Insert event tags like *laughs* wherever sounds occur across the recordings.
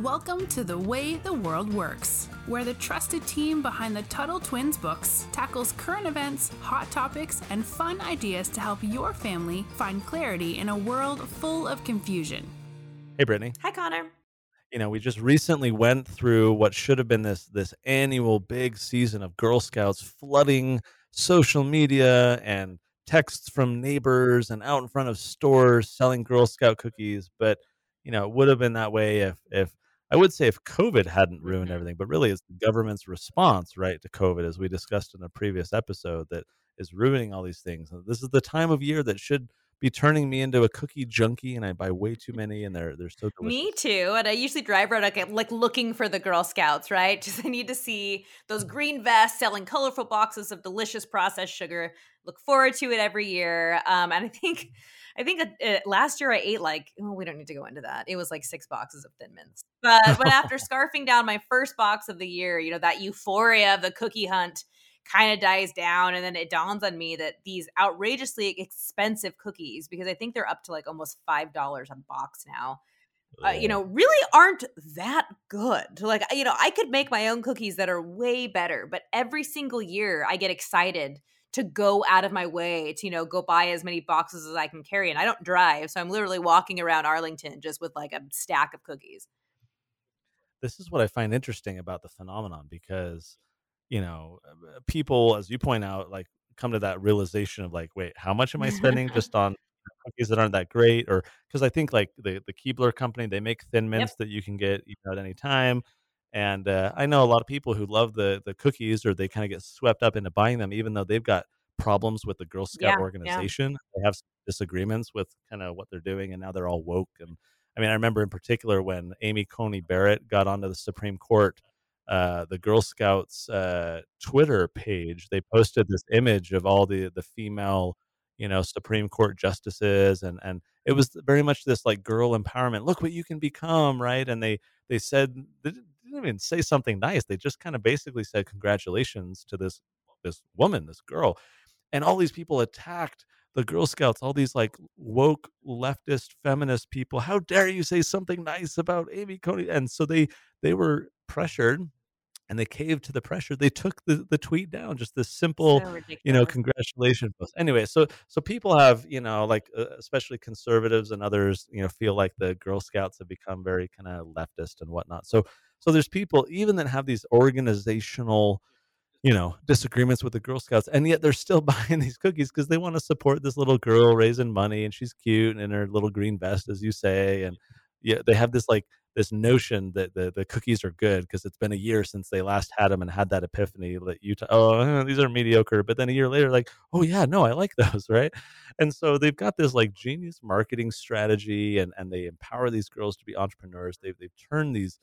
Welcome to The Way the World Works, where the trusted team behind the Tuttle Twins books tackles current events, hot topics, and fun ideas to help your family find clarity in a world full of confusion. Hey, Brittany. Hi, Connor. You know, we just recently went through what should have been this this annual big season of Girl Scouts flooding social media and texts from neighbors and out in front of stores selling Girl Scout cookies. But you know, it would have been that way if if I would say if COVID hadn't ruined Mhm. everything, but really it's the government's response, right, to COVID, as we discussed in a previous episode, that is ruining all these things. This is the time of year that should be turning me into a cookie junkie, and I buy way too many, and they're they're so delicious. Me too. And I usually drive around like, like looking for the Girl Scouts, right? *laughs* Just I need to see those green vests selling colorful boxes of delicious processed sugar. Look forward to it every year. Um, and I think, I think uh, last year I ate like, oh, we don't need to go into that. It was like six boxes of Thin Mints. But but after *laughs* scarfing down my first box of the year, you know that euphoria of the cookie hunt kind of dies down and then it dawns on me that these outrageously expensive cookies because i think they're up to like almost five dollars a box now uh, you know really aren't that good like you know i could make my own cookies that are way better but every single year i get excited to go out of my way to you know go buy as many boxes as i can carry and i don't drive so i'm literally walking around arlington just with like a stack of cookies this is what I find interesting about the phenomenon because, you know, uh, people, as you point out, like come to that realization of like, wait, how much am I spending *laughs* just on cookies that aren't that great? Or because I think like the the Keebler company, they make thin yep mints that you can get you know, at any time. And uh, I know a lot of people who love the the cookies, or they kind of get swept up into buying them, even though they've got problems with the Girl Scout yeah yeah organization. They have some disagreements with kind of what they're doing, and now they're all woke and I mean, I remember in particular when Amy Coney Barrett got onto the Supreme Court, uh, the Girl Scouts uh, Twitter page, they posted this image of all the the female, you know, Supreme Court justices, and and it was very much this like girl empowerment. Look what you can become, right? And they they said didn't even say something nice. They just kind of basically said congratulations to this this woman, this girl and all these people attacked the Girl Scouts, all these like woke leftist feminist people. How dare you say something nice about Amy Coney? And so they they were pressured and they caved to the pressure. They took the, the tweet down, just this simple, so you know, congratulations post. Anyway, so so people have, you know, like uh, especially conservatives and others, you know, feel like the Girl Scouts have become very kind of leftist and whatnot. So so there's people even that have these organizational you know, disagreements with the Girl Scouts, and yet they're still *laughs* buying these cookies because they want to support this little girl raising money, and she's cute and in her little green vest, as you say, and yeah, they have this like this notion that the, the cookies are good because it's been a year since they last had them and had that epiphany that you t- oh these are mediocre but then a year later like oh yeah no i like *laughs* those right? And so they've got this like genius marketing strategy and and they empower these girls to be entrepreneurs. They've, they've turned these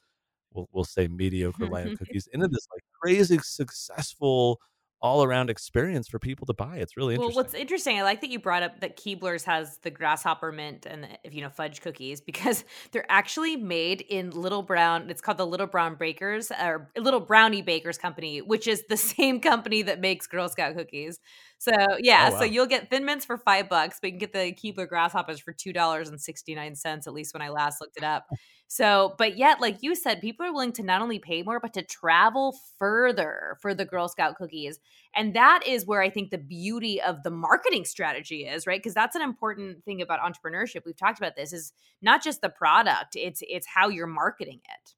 we'll, we'll say mediocre line of *laughs* cookies into this like crazy successful all around experience for people to buy. It's really Well, what's interesting, I like that you brought up that Keebler's has the grasshopper mint and the, if you know fudge cookies *laughs* because they're actually made in Little Brown. It's called the Little Brown Bakers or Little Brownie Bakers Company, which is the *laughs* same company that makes Girl Scout cookies. So oh, yeah, Oh so you'll get Thin Mints for five bucks, but you can get the Keebler grasshoppers for two dollars and sixty nine cents. At least when I last looked it up. So, but yet, like you said, people are willing to not only pay more, but to travel further for the Girl Scout cookies. And that is where I think the beauty of the marketing strategy is, right? Because that's an important thing about entrepreneurship. We've talked about this is not just the product, it's it's how you're marketing it.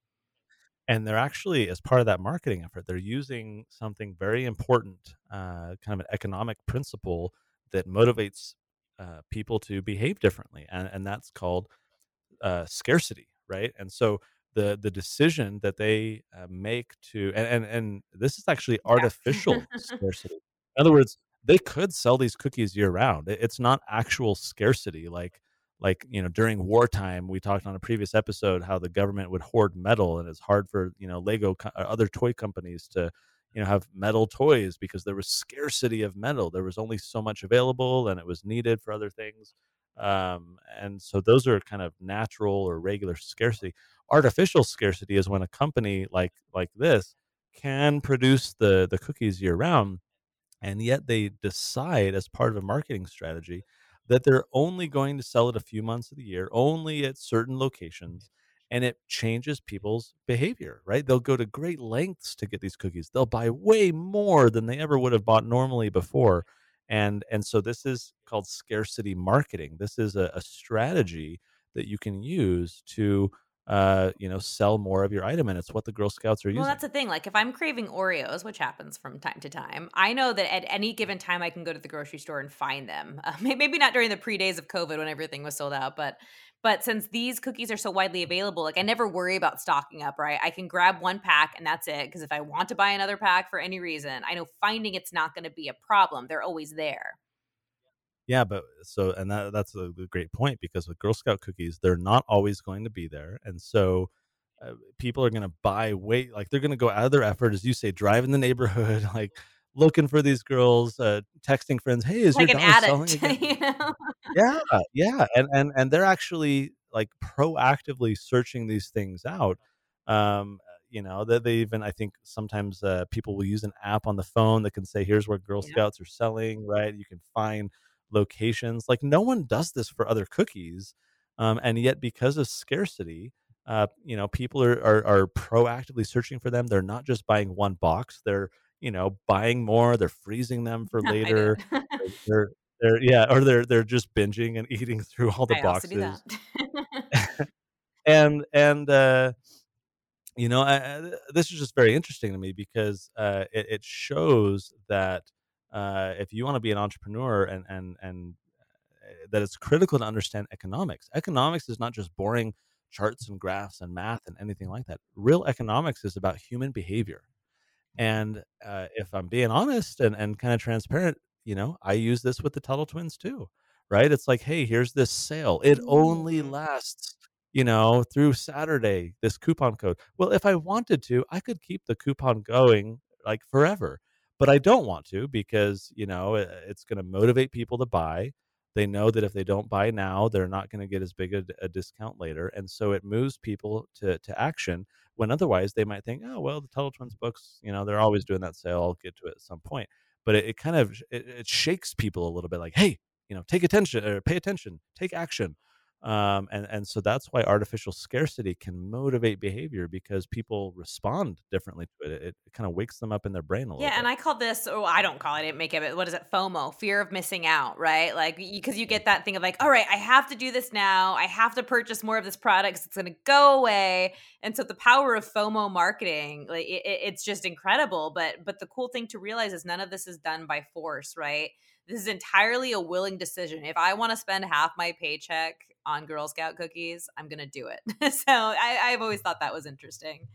And they're actually, as part of that marketing effort, they're using something very important, uh, kind of an economic principle that motivates uh, people to behave differently, and, and that's called uh, scarcity, right? And so the the decision that they uh, make to and, and and this is actually Yeah. artificial *laughs* scarcity. In other words, they could sell these cookies year round. It's not actual scarcity like like you know during wartime we talked on a previous episode how the government would hoard metal and it's hard for you know lego co- other toy companies to you know have metal toys because there was scarcity of metal there was only so much available and it was needed for other things um, and so those are kind of natural or regular scarcity. Artificial scarcity is when a company like like this can produce the the cookies year round, and yet they decide as part of a marketing strategy that they're only going to sell it a few months of the year, only at certain locations, and it changes people's behavior, right? They'll go to great lengths to get these cookies. They'll buy way more than they ever would have bought normally before. And and so this is called scarcity marketing. This is a, a strategy that you can use to uh, you know, sell more of your item. And it's what the Girl Scouts are using. Well, that's the thing. Like, if I'm craving Oreos, which happens from time to time, I know that at any given time I can go to the grocery store and find them. *laughs* Uh, maybe not during the pre days of COVID when everything was sold out, but but since these cookies are so widely available, like I never worry about stocking up, right? I can grab one pack and that's it. Because if I want to buy another pack for any reason, I know finding it's not going to be a problem. They're always there. Yeah, but so and that that's a, great point because with Girl Scout cookies, they're not always going to be there, and so uh, people are going to buy weight like they're going to go out of their effort, as you say, drive in the neighborhood, *laughs* like looking for these girls, uh, texting friends, "Hey, is like your an selling addict, *laughs* again?" you know? Yeah, yeah, and and and they're actually like proactively searching these things out. Um, you know, that they even I think sometimes uh, people will use an app on the phone that can say, "Here's where Girl Yeah. Scouts are selling." Right? You can find locations. Like no one does this for other cookies, um, and yet because of scarcity. Uh, you know, people are, are are proactively searching for them. They're not just buying one box. They're you know buying more. They're freezing them for *laughs* later. They're they're yeah, or they're they're just binging and *laughs* eating through all the I also do that. boxes. *laughs* And and uh, you know, I, I, this is just very interesting to me because uh, it, it shows that uh, if you want to be an entrepreneur and and and uh, that it's critical to understand economics. Economics is not just boring charts and graphs and math and anything like that. Real economics is about human behavior. And uh, if I'm being honest and, and kind of transparent, you know, I use this with the Tuttle twins too, right? It's like, hey, here's this sale. It only Mm. lasts, you know, through Saturday, this coupon code. Well, if I wanted to, I could keep the coupon going like forever, but I don't want to because, you know, it's going to motivate people to buy. They know that if they don't buy now, they're not going to get as big a, a discount later. And so it moves people to, to action when otherwise they might think, oh well, the Tuttle Twins books, you know, they're always doing that sale. I'll get to it at some point. But it, it kind of it, it shakes people a little bit, like, hey, you know, take attention or pay attention, take action. Um, and and so that's why artificial scarcity can motivate behavior because people respond differently to it. It, it kind of wakes them up in their brain a little Yeah, and. I call this, oh, I don't call it, I didn't make it, but what is it? FOMO, fear of missing out, right? Like, because you get that thing of like, all right, I have to do this now. I have to purchase more of this product 'cause it's going to go away. And so the power of FOMO marketing, like, it- it's just incredible. But but the cool thing to realize is none of this is done by force, right? This is entirely a willing decision. If I want to spend half my paycheck on Girl Scout cookies, I'm going to do it. *laughs* so I, I've always thought that was interesting.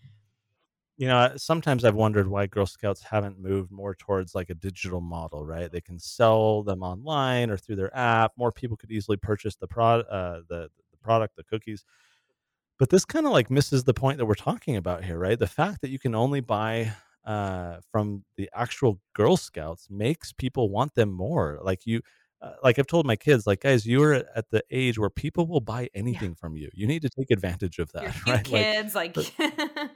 You know, sometimes I've wondered why Girl Scouts haven't moved more towards like a digital model, right? They can sell them online or through their app. More people could easily purchase the product, uh, the the product, the cookies. But this kind of like misses the point that we're talking about here, right? The fact that you can only buy uh, from the actual Girl Scouts makes people want them more. Like you, uh, like I've told my kids, like guys, you are at the age where people will buy Yeah. anything from you. You need to take advantage of that, *laughs* right? Kids, like, but *laughs*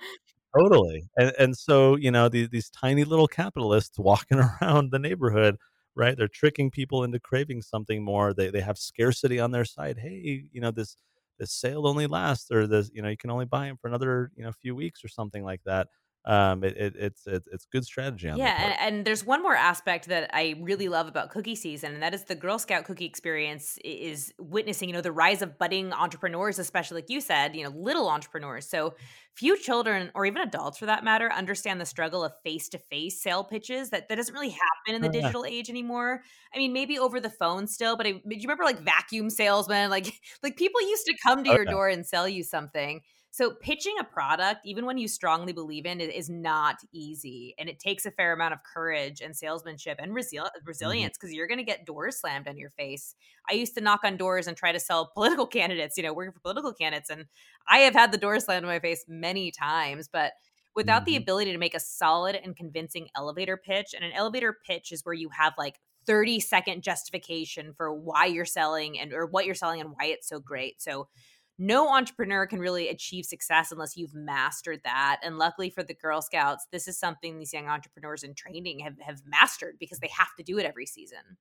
Totally. And and so, you know, these these tiny little capitalists *laughs* walking around the neighborhood, right? They're tricking people into craving something more. They they have scarcity on their side. Hey, you know, this this sale only lasts or this, you know, you can only buy them for another, you know, few weeks or something like that. Um it, it it's it's it's good strategy on Yeah, and, and there's one more aspect that I really love about cookie season, and that is the Girl Scout cookie experience is witnessing, you know, the rise of budding entrepreneurs, especially like you said, you know, little entrepreneurs. So few children or even adults for that matter understand the struggle of face-to-face sale pitches that that doesn't really happen in the yeah. digital age anymore. I mean, maybe over the phone still, but I, do you remember like vacuum salesmen? Like *laughs* like people used to come to Oh your yeah. door and sell you something. So pitching a product, even when you strongly believe in it, is not easy, and it takes a fair amount of courage and salesmanship and resil- hmm resilience because you're going to get doors slammed on your face. I used to knock on doors and try to sell political *laughs* candidates, you know, working for political candidates, and I have had the door slammed in my face many times, but. Without the hmm ability to make a solid and convincing elevator pitch, and an elevator pitch is where you have like 30 second justification for why you're selling and or what you're selling and why it's so great. So no entrepreneur can really achieve success unless you've mastered that. And luckily for the Girl Scouts, this is something these young entrepreneurs in training have, have mastered because they have to do it every season.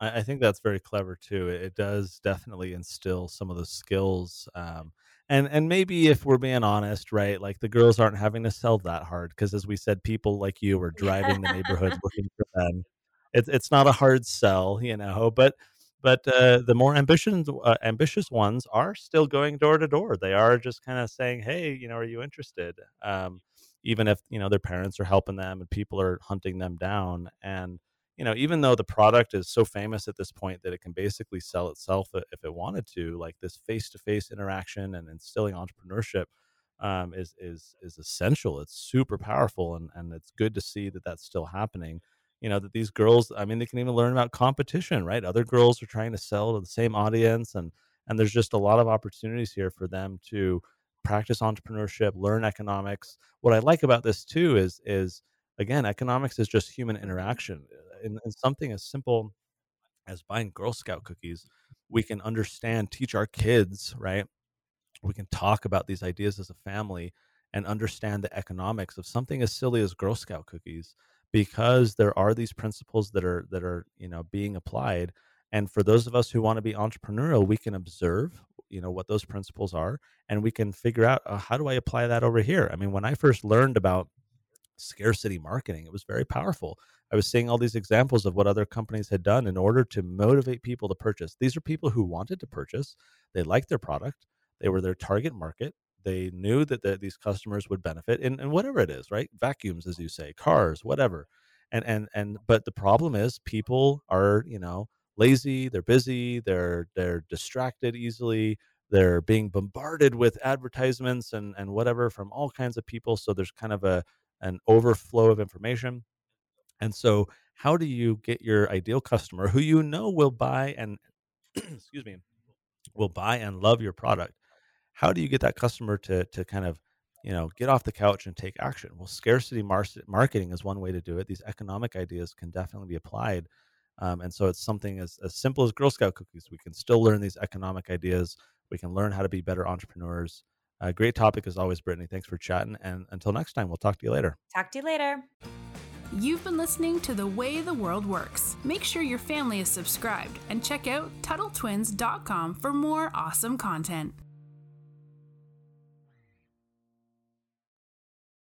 I, I think that's very clever too. It, it does definitely instill some of the skills. Um, and and maybe if we're being honest, right, like the girls aren't having to sell that hard because as we said, people like you are *laughs* driving the neighborhoods looking for them. It's it's not a hard sell, you know, but but uh, the more ambitious uh, ambitious ones are still going door to door. They are just kind of saying, "Hey, you know, are you interested?" Um, even if you know their parents are helping them and people are hunting them down, and you know, even though the product is so famous at this point that it can basically sell itself if it wanted to, like this face to face interaction and instilling entrepreneurship um, is is is essential. It's super powerful, and and it's good to see that that's still happening. You know that these girls, I mean, they can even learn about competition, right? Other girls are trying to sell to the same audience, and and there's just a lot of opportunities here for them to practice entrepreneurship, learn economics. What I like about this too is is again, economics is just human interaction uh, in, in something as simple as buying Girl Scout cookies, we can understand, teach our kids, right? We can talk about these ideas as a family and understand the economics of something as silly as Girl Scout cookies because there are these principles that are that are, you know, being applied and for those of us who want to be entrepreneurial, we can observe, you know, what those principles are and we can figure out uh, how do I apply that over here? I mean, when I first learned about scarcity marketing. It was very powerful. I was seeing all these examples of what other companies had done in order to motivate people to purchase. These are people who wanted to purchase, they liked their product, they were their target market. They knew that the, these customers would benefit in, in whatever it is, right? Vacuums, as you say, cars, whatever. And and and but the problem is people are, you know, lazy, they're busy, they're they're distracted easily, they're being bombarded with advertisements and and whatever from all kinds of people so there's kind of a an overflow of information. And so, how do you get your ideal customer who you know will buy and *clears throat* excuse me, will buy and love your product? How do you get that customer to to kind of you know get off the couch and take action? Well, scarcity mar- marketing is one way to do it. These economic ideas can definitely be applied. Um, and so it's something as, as simple as Girl Scout cookies. We can still learn these economic ideas. We can learn how to be better entrepreneurs. Uh, great topic as always, Brittany. Thanks for chatting. And until next time, we'll talk to you later. Talk to you later. You've been listening to The Way the World Works. Make sure your family is subscribed and check out TuttleTwins.com for more awesome content.